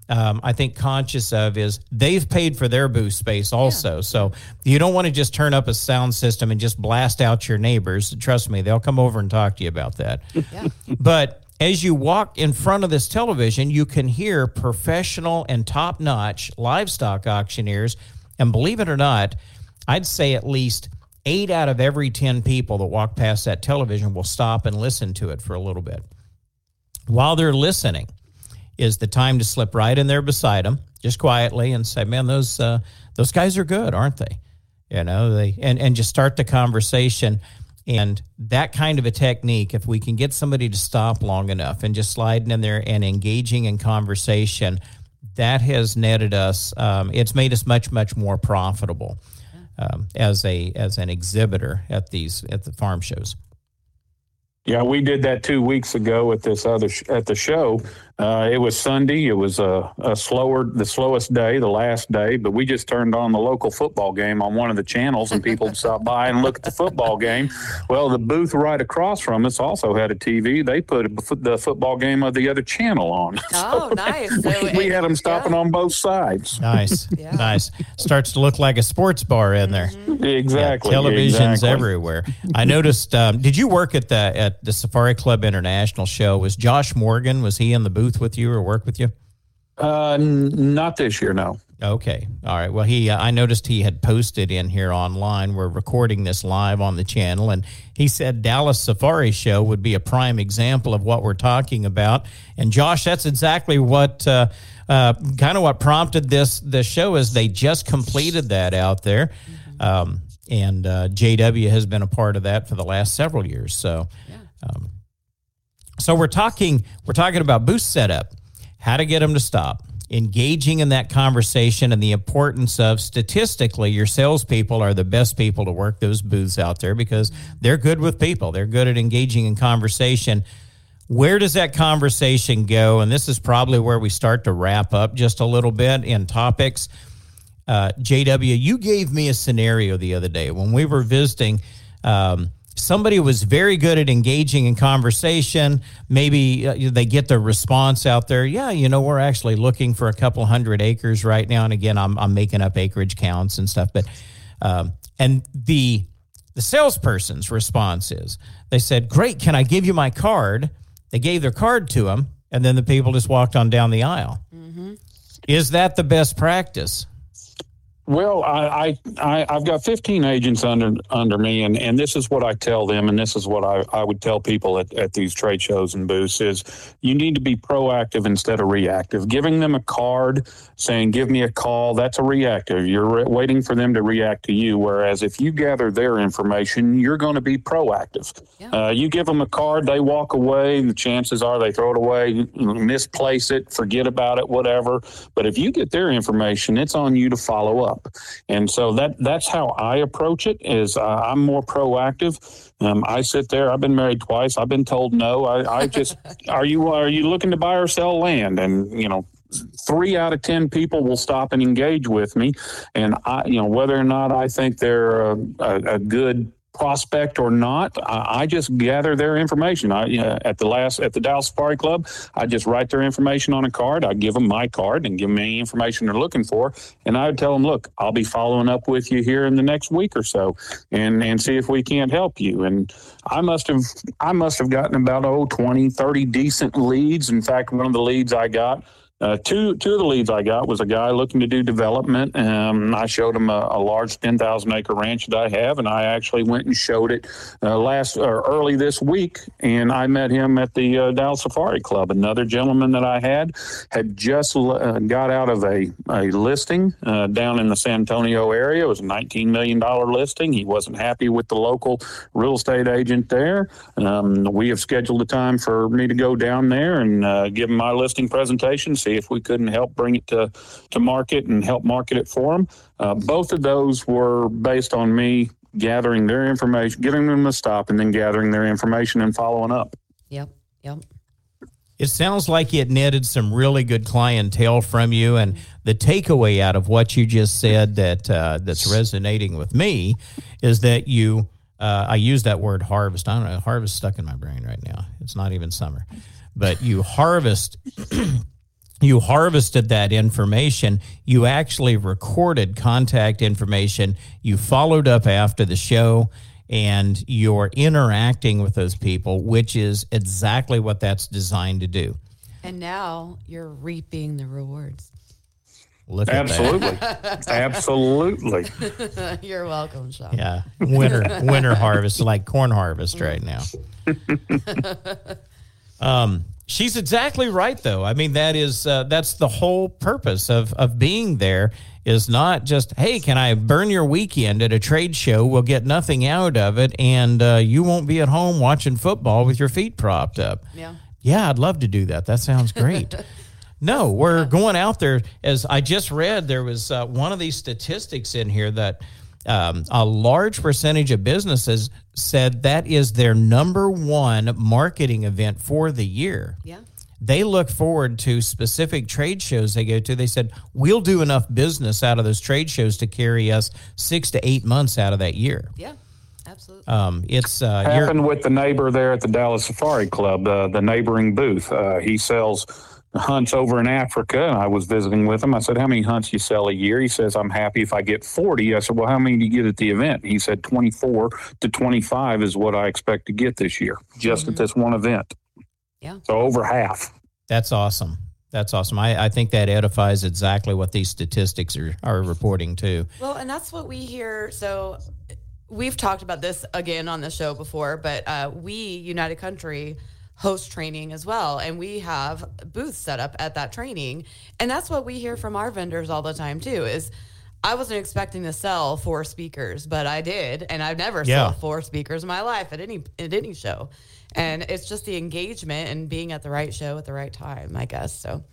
um, I think conscious of is they've paid for their booth space also. Yeah. So you don't want to just turn up a sound system and just blast out your neighbors. Trust me, they'll come over and talk to you about that. Yeah. but as you walk in front of this television, you can hear professional and top notch livestock auctioneers. And believe it or not, I'd say at least eight out of every 10 people that walk past that television will stop and listen to it for a little bit. While they're listening, is the time to slip right in there beside them, just quietly, and say, "Man, those uh, those guys are good, aren't they?" You know, they and and just start the conversation. And that kind of a technique, if we can get somebody to stop long enough and just sliding in there and engaging in conversation, that has netted us. Um, it's made us much much more profitable um, as a as an exhibitor at these at the farm shows. Yeah, we did that two weeks ago at this other sh- at the show. Uh, it was Sunday. It was a, a, slower, the slowest day, the last day. But we just turned on the local football game on one of the channels, and people stopped by and looked at the football game. Well, the booth right across from us also had a TV. They put the football game of the other channel on. Oh, so nice! So we, we had them stopping yeah. on both sides. Nice, yeah. nice. Starts to look like a sports bar in there. Mm-hmm. Exactly. Yeah, televisions exactly. everywhere. I noticed. Um, did you work at the at the Safari Club International show? Was Josh Morgan? Was he in the booth? Booth with you or work with you? Uh, n- not this year, no. Okay. All right. Well, he, uh, I noticed he had posted in here online. We're recording this live on the channel, and he said Dallas Safari Show would be a prime example of what we're talking about. And Josh, that's exactly what, uh, uh, kind of what prompted this this show. Is they just completed that out there, um, and uh, JW has been a part of that for the last several years. So, yeah. um, so we're talking we're talking about boost setup, how to get them to stop, engaging in that conversation, and the importance of statistically your salespeople are the best people to work those booths out there because they're good with people. They're good at engaging in conversation. Where does that conversation go? And this is probably where we start to wrap up just a little bit in topics. Uh, JW, you gave me a scenario the other day when we were visiting. Um, somebody was very good at engaging in conversation maybe uh, they get the response out there yeah you know we're actually looking for a couple hundred acres right now. And again i'm, I'm making up acreage counts and stuff but um, and the the salesperson's response is they said great can i give you my card? They gave their card to him and then the people just walked on down the aisle. Mm-hmm. is that the best practice well, I, I, I have got 15 agents under under me, and, and this is what I tell them, and this is what I, I would tell people at, at these trade shows and booths is you need to be proactive instead of reactive. Giving them a card saying "Give me a call," that's a reactive. You're re- waiting for them to react to you. Whereas if you gather their information, you're going to be proactive. Yeah. Uh, you give them a card, they walk away. The chances are they throw it away, misplace it, forget about it, whatever. But if you get their information, it's on you to follow up up. And so that that's how I approach it. Is uh, I'm more proactive. Um, I sit there. I've been married twice. I've been told no. I, I just are you are you looking to buy or sell land? And you know, three out of ten people will stop and engage with me, and I, you know, whether or not I think they're a, a, a good prospect or not. I, I just gather their information. I uh, at the last at the Dallas Safari Club, I just write their information on a card. I give them my card and give them any information they're looking for, and I would tell them, look, I'll be following up with you here in the next week or so, and and see if we can't help you. And I must have I must have gotten about oh 20, 30 decent leads. In fact, one of the leads I got uh, two two of the leads I got was a guy looking to do development. Um, I showed him a, a large ten thousand acre ranch that I have, and I actually went and showed it uh, last or early this week. And I met him at the uh, Dallas Safari Club. Another gentleman that I had had just uh, got out of a a listing uh, down in the San Antonio area. It was a nineteen million dollar listing. He wasn't happy with the local real estate agent there. Um, we have scheduled a time for me to go down there and uh, give him my listing presentation. See if we couldn't help bring it to, to market and help market it for them. Uh, both of those were based on me gathering their information, giving them a stop, and then gathering their information and following up. Yep. Yep. It sounds like it netted some really good clientele from you, and the takeaway out of what you just said that uh, that's resonating with me is that you. Uh, I use that word harvest. I don't know. Harvest stuck in my brain right now. It's not even summer, but you harvest you harvested that information. You actually recorded contact information. You followed up after the show and you're interacting with those people, which is exactly what that's designed to do. And now you're reaping the rewards. Look Absolutely. Absolutely. You're welcome, Sean. Yeah. Winter winter harvest, like corn harvest right now. um She's exactly right, though. I mean, that is uh, that's the whole purpose of of being there is not just hey, can I burn your weekend at a trade show? We'll get nothing out of it, and uh, you won't be at home watching football with your feet propped up. Yeah, yeah, I'd love to do that. That sounds great. no, we're going out there. As I just read, there was uh, one of these statistics in here that um, a large percentage of businesses said that is their number one marketing event for the year. Yeah. They look forward to specific trade shows they go to. They said, we'll do enough business out of those trade shows to carry us six to eight months out of that year. Yeah. Absolutely. Um, it's uh, happened with the neighbor there at the Dallas Safari Club, uh, the neighboring booth. Uh, he sells hunts over in Africa. And I was visiting with him. I said, How many hunts you sell a year? He says, I'm happy if I get 40. I said, Well, how many do you get at the event? He said, 24 to 25 is what I expect to get this year, just mm-hmm. at this one event. Yeah. So over half. That's awesome. That's awesome. I, I think that edifies exactly what these statistics are, are reporting too. Well, and that's what we hear. So we've talked about this again on the show before, but uh, we, United Country, host training as well. And we have booths set up at that training. And that's what we hear from our vendors all the time too is I wasn't expecting to sell four speakers, but I did. And I've never yeah. sold four speakers in my life at any at any show. And it's just the engagement and being at the right show at the right time, I guess. So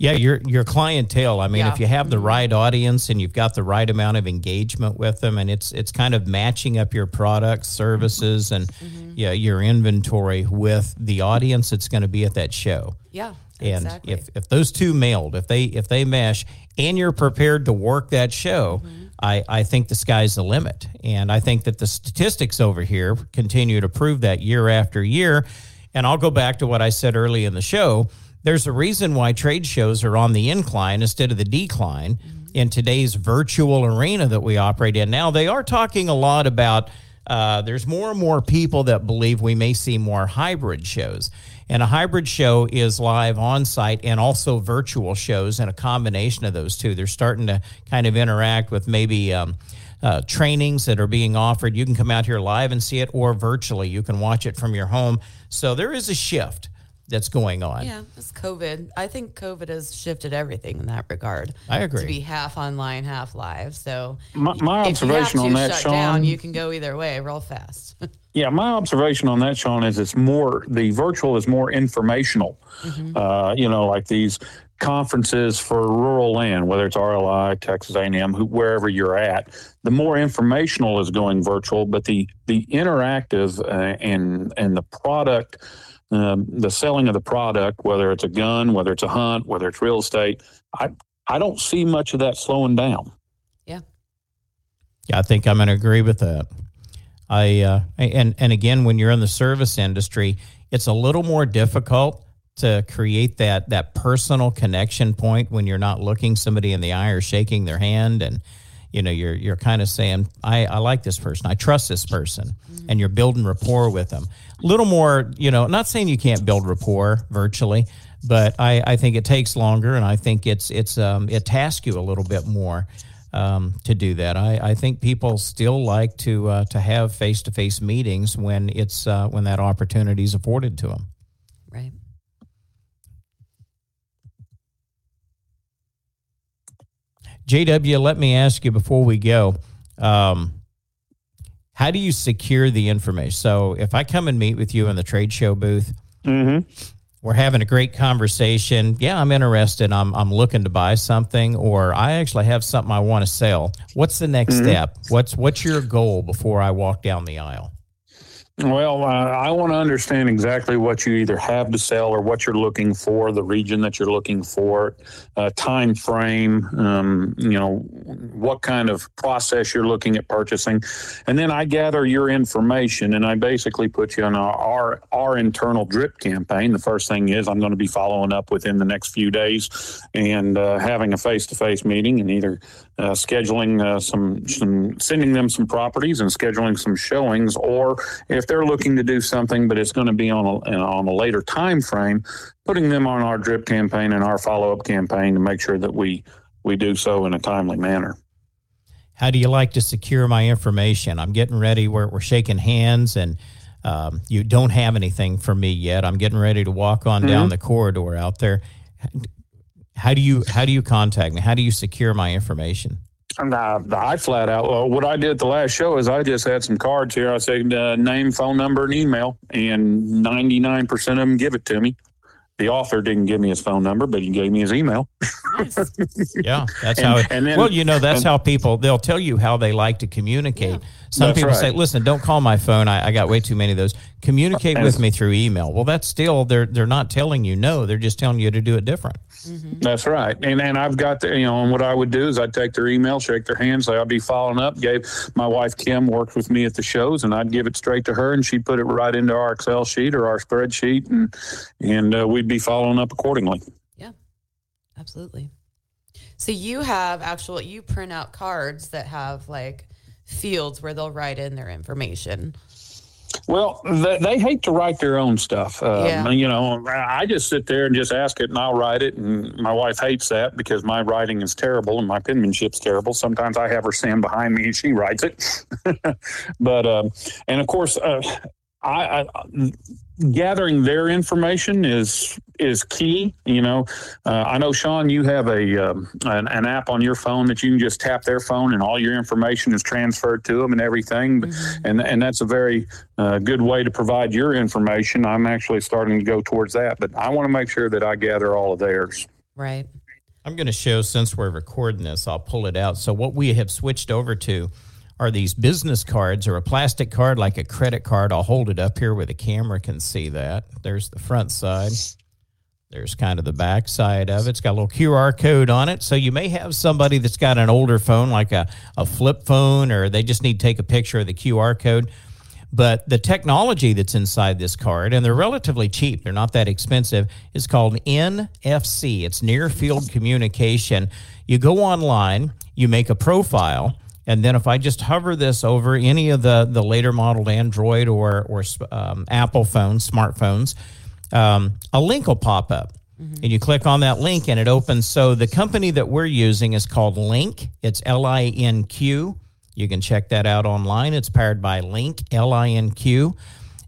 yeah, your your clientele. I mean, yeah. if you have the mm-hmm. right audience and you've got the right amount of engagement with them, and it's it's kind of matching up your products, services, and mm-hmm. yeah, your inventory with the audience that's going to be at that show. Yeah. And exactly. if, if those two meld, if they if they mesh, and you're prepared to work that show, mm-hmm. I, I think the sky's the limit. And I think that the statistics over here continue to prove that year after year. And I'll go back to what I said early in the show there's a reason why trade shows are on the incline instead of the decline mm-hmm. in today's virtual arena that we operate in now. They are talking a lot about uh, there's more and more people that believe we may see more hybrid shows. And a hybrid show is live on site and also virtual shows and a combination of those two. They're starting to kind of interact with maybe um, uh, trainings that are being offered. You can come out here live and see it, or virtually. You can watch it from your home. So there is a shift that's going on. Yeah, it's COVID. I think COVID has shifted everything in that regard. I agree. To be half online, half live. So my, my observation on that, Sean, down, you can go either way real fast. yeah, my observation on that, Sean, is it's more the virtual is more informational. Mm-hmm. Uh, you know, like these conferences for rural land, whether it's RLI, Texas A&M, wherever you're at, the more informational is going virtual, but the the interactive uh, and and the product um, the selling of the product, whether it's a gun, whether it's a hunt, whether it's real estate, I I don't see much of that slowing down. Yeah. Yeah, I think I'm going to agree with that. I uh, and and again, when you're in the service industry, it's a little more difficult to create that that personal connection point when you're not looking somebody in the eye or shaking their hand and you know you're you're kind of saying I, I like this person. I trust this person. And you're building rapport with them. A little more you know not saying you can't build rapport virtually but i i think it takes longer and i think it's it's um it tasks you a little bit more um, to do that. I, I think people still like to uh, to have face-to-face meetings when it's uh, when that opportunity is afforded to them JW, let me ask you before we go. Um, how do you secure the information? So, if I come and meet with you in the trade show booth, we're having a great conversation. Yeah, I'm interested. I'm, I'm looking to buy something, or I actually have something I want to sell. What's the next step? What's what's your goal before I walk down the aisle? Well, uh, I want to understand exactly what you either have to sell or what you're looking for, the region that you're looking for, uh, time frame, um, you know, what kind of process you're looking at purchasing, and then I gather your information and I basically put you on our our, internal drip campaign. The first thing is I'm going to be following up within the next few days and uh, having a face to face meeting and either uh, scheduling uh, some some sending them some properties and scheduling some showings, or if they're looking to do something, but it's going to be on a on a later time frame, putting them on our drip campaign and our follow up campaign to make sure that we we do so in a timely manner. How do you like to secure my information? I'm getting ready. We're, we're shaking hands, and um, you don't have anything for me yet. I'm getting ready to walk on down the corridor out there. How do you how do you contact me? How do you secure my information? And I, I flat out, well, what I did at the last show is I just had some cards here. I said uh, name, phone number, and email, and 99% of them give it to me. The author didn't give me his phone number, but he gave me his email. Yeah, that's And- how. It, and then- well, you know, that's and- how people they'll tell you how they like to communicate. Some That's people right. say, "Listen, don't call my phone. I, I got way too many of those. Communicate And- with me through email." Well, that's still they're they're not telling you no. They're just telling you to do it different. That's right. And and I've got the, you know, and what I would do is I'd take their email, shake their hand, say I'd be following up. Gave my wife Kim worked with me at the shows, and I'd give it straight to her, and she'd put it right into our Excel sheet or our spreadsheet, and and uh, we'd be following up accordingly. Yeah, absolutely. So you have actual, you print out cards that have like fields where they'll write in their information. Well, they, they hate to write their own stuff. Um, Yeah. You know, I just sit there and just ask it, and I'll write it. And my wife hates that because my writing is terrible and my penmanship's terrible. Sometimes I have her stand behind me and she writes it. but um, and of course, uh, I, I gathering their information is is key. You know, uh, I know Sean, you have a um, an, an app on your phone that you can just tap their phone and all your information is transferred to them and everything. And and that's a very uh, good way to provide your information. I'm actually starting to go towards that, but I want to make sure that I gather all of theirs. Right. I'm going to show since we're recording this, I'll pull it out. So what we have switched over to are these business cards or a plastic card like a credit card. I'll hold it up here where the camera can see that. There's the front side. There's kind of the back side of it. It's got a little QR code on it. So you may have somebody that's got an older phone, like a, a flip phone, or they just need to take a picture of the QR code. But the technology that's inside this card, and they're relatively cheap, they're not that expensive, is called NFC. It's near field communication. You go online, you make a profile, and then if I just hover this over any of the, the later modeled Android or, or um, Apple phones, smartphones, um, a link will pop up. And you click on that link and it opens. So the company that we're using is called Linq. It's L I N Q. You can check that out online. It's powered by Linq, L I N Q.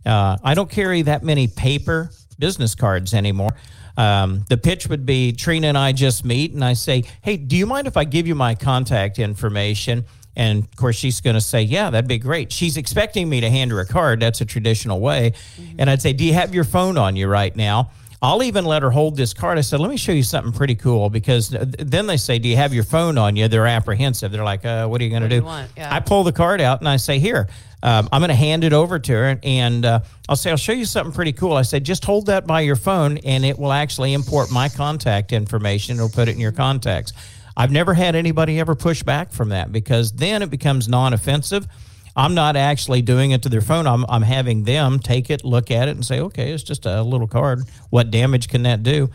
Uh, I don't carry that many paper business cards anymore. Um, the pitch would be Trina and I just meet, and I say, Hey, do you mind if I give you my contact information? And of course, she's going to say, Yeah, that'd be great. She's expecting me to hand her a card. That's a traditional way. And I'd say, Do you have your phone on you right now? I'll even let her hold this card. I said, let me show you something pretty cool because then they say, do you have your phone on you? They're apprehensive. They're like, uh, what are you going to do do? Yeah. I pull the card out and I say, here, um, I'm going to hand it over to her and uh, I'll say, I'll show you something pretty cool. I said, just hold that by your phone and it will actually import my contact information. It'll put it in your contacts. I've never had anybody ever push back from that because then it becomes non offensive. I'm not actually doing it to their phone. I'm, I'm having them take it, look at it, and say, okay, it's just a little card. What damage can that do?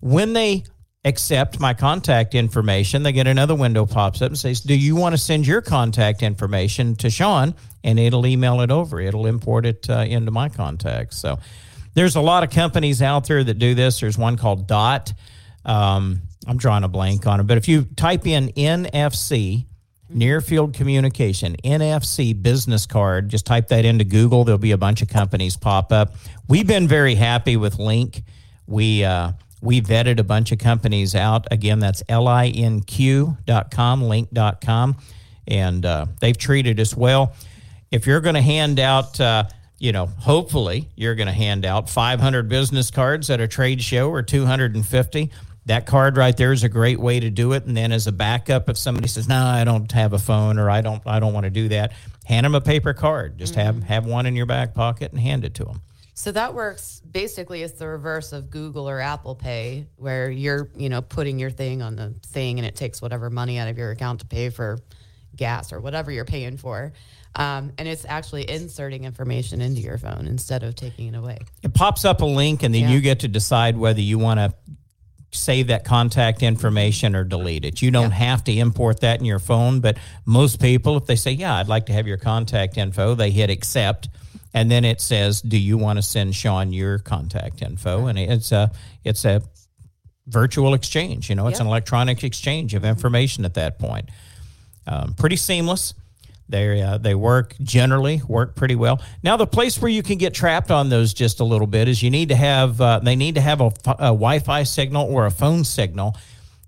When they accept my contact information, they get another window pops up and says, Do you want to send your contact information to Sean? And it'll email it over, it'll import it uh, into my contacts. So there's a lot of companies out there that do this. There's one called Dot. Um, I'm drawing a blank on it, but if you type in NFC, near field communication, NFC business card, just type that into Google. There'll be a bunch of companies pop up. We've been very happy with Linq. We, uh, we vetted a bunch of companies out. Again, that's linq.com, link.com, and uh, they've treated us well. If you're going to hand out, uh, you know, hopefully you're going to hand out 500 business cards at a trade show or 250 that card right there is a great way to do it and then as a backup if somebody says no i don't have a phone or i don't i don't want to do that hand them a paper card just mm-hmm. have have one in your back pocket and hand it to them so that works basically it's the reverse of google or apple pay where you're you know putting your thing on the thing and it takes whatever money out of your account to pay for gas or whatever you're paying for um, and it's actually inserting information into your phone instead of taking it away. It pops up a link, and then yeah. you get to decide whether you want to save that contact information or delete it. You don't yeah. have to import that in your phone, but most people, if they say, Yeah, I'd like to have your contact info, they hit accept. And then it says, Do you want to send Sean your contact info? And it's a it's a virtual exchange. You know, it's an electronic exchange of information at that point. Um, pretty seamless. They uh, they work generally work pretty well. Now the place where you can get trapped on those just a little bit is you need to have uh, they need to have a, a Wi-Fi signal or a phone signal.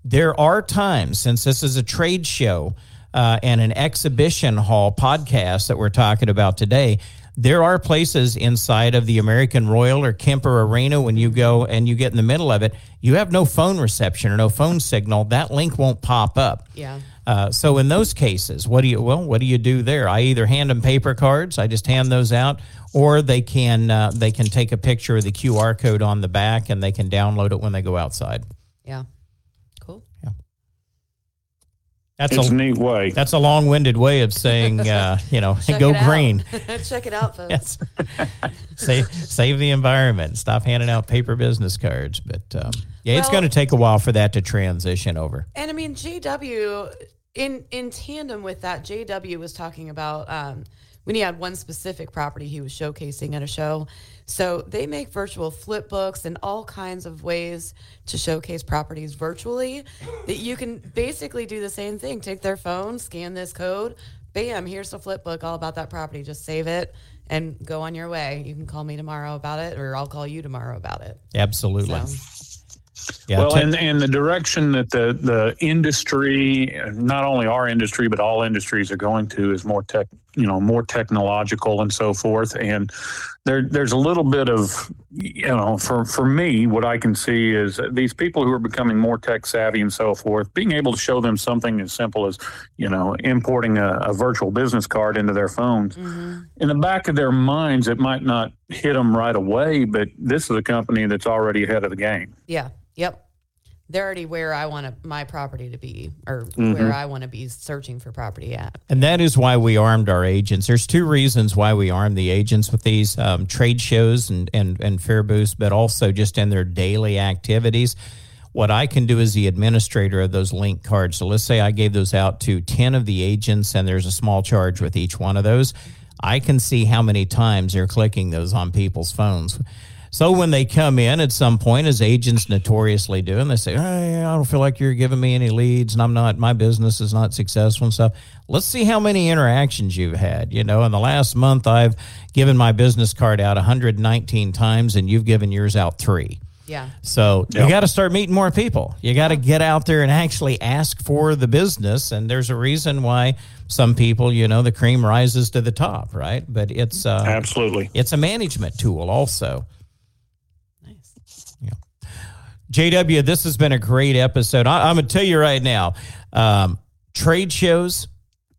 There are times since this is a trade show uh, and an exhibition hall podcast that we're talking about today. There are places inside of the American Royal or Kemper Arena when you go and you get in the middle of it, you have no phone reception or no phone signal. That link won't pop up. Yeah. Uh, so in those cases, what do you well? What do you do there? I either hand them paper cards, I just hand those out, or they can uh, they can take a picture of the QR code on the back and they can download it when they go outside. Yeah, cool. Yeah, that's it's a, a neat way. That's a long-winded way of saying, uh, you know, go green. Check it out, folks. save save the environment. Stop handing out paper business cards, but. Um, yeah, well, it's going to take a while for that to transition over. And I mean, JW in in tandem with that, JW was talking about um, when he had one specific property he was showcasing at a show. So they make virtual flip books and all kinds of ways to showcase properties virtually that you can basically do the same thing. Take their phone, scan this code, bam, here's a flip book all about that property. Just save it and go on your way. You can call me tomorrow about it, or I'll call you tomorrow about it. Absolutely. So. Yeah, well, and, and the direction that the, the industry, not only our industry, but all industries are going to is more tech, you know, more technological and so forth. And there, there's a little bit of, you know, for, for me, what I can see is these people who are becoming more tech savvy and so forth, being able to show them something as simple as, you know, importing a, a virtual business card into their phones. Mm-hmm. In the back of their minds, it might not hit them right away, but this is a company that's already ahead of the game. Yeah. Yep. They're already where I want my property to be or mm-hmm. where I want to be searching for property at. And that is why we armed our agents. There's two reasons why we arm the agents with these um, trade shows and, and, and fair booths, but also just in their daily activities. What I can do as the administrator of those link cards. So let's say I gave those out to 10 of the agents and there's a small charge with each one of those. I can see how many times they're clicking those on people's phones. So when they come in at some point, as agents notoriously do, and they say, hey, I don't feel like you're giving me any leads and I'm not, my business is not successful and stuff. Let's see how many interactions you've had. You know, in the last month, I've given my business card out 119 times and you've given yours out three. Yeah. So yep. you got to start meeting more people. You got to get out there and actually ask for the business. And there's a reason why some people, you know, the cream rises to the top, right? But it's uh, absolutely it's a management tool also. JW, this has been a great episode. I, am going to tell you right now um, trade shows,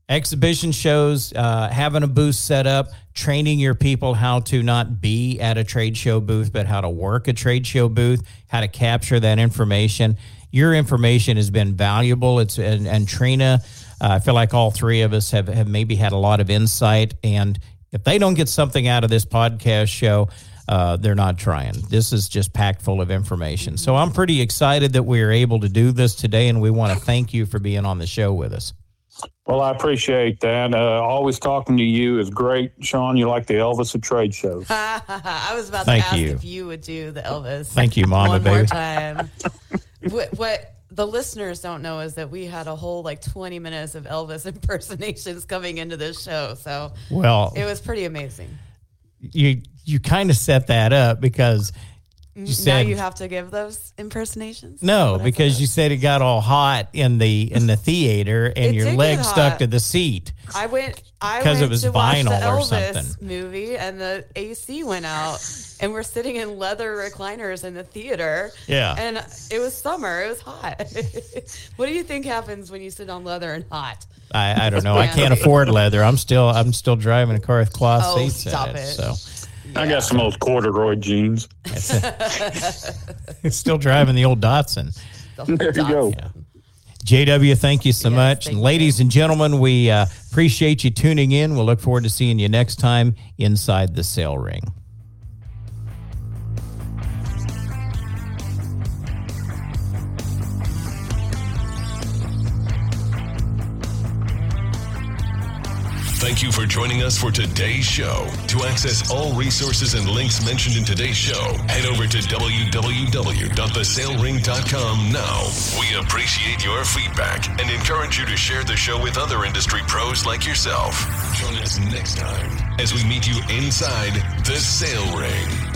exhibition shows, uh, having a booth set up, training your people how to not be at a trade show booth, but how to work a trade show booth, how to capture that information. Your information has been valuable. It's and, and Trina Uh, I feel like all three of us have, have maybe had a lot of insight. And if they don't get something out of this podcast show, uh, they're not trying. This is just packed full of information. So I'm pretty excited that we are able to do this today, and we want to thank you for being on the show with us. Well, I appreciate that. Uh, always talking to you is great, Sean. You like the Elvis of trade shows. I was about Thank to ask you. if you would do the Elvis. Thank you, Mama, one more baby. time. what, what the listeners don't know is that we had a whole like 20 minutes of Elvis impersonations coming into this show, so Well, it was pretty amazing. you you kind of set that up because you now said you have to give those impersonations. no because you said it got all hot in the in the theater and It your did get leg stuck hot. to the seat. I went. I 'Cause it went was to watch the vinyl or Elvis something. movie, and the AC went out, and we're sitting in leather recliners in the theater. Yeah. and it was summer. It was hot. what do you think happens when you sit on leather and hot? I, I don't know. I can't afford leather. I'm still I'm still driving a car with cloth Oh, seats stop in it. it. So I got some old corduroy jeans. still driving the old Datsun. There you go. JW, thank you so Yes, much. And ladies and gentlemen, we uh, appreciate you tuning in. We'll look forward to seeing you next time inside the sale ring. Thank you for joining us for today's show. To access all resources and links mentioned in today's show, head over to www.thesalering.com now. We appreciate your feedback and encourage you to share the show with other industry pros like yourself. Join us next time as we meet you inside the sale ring.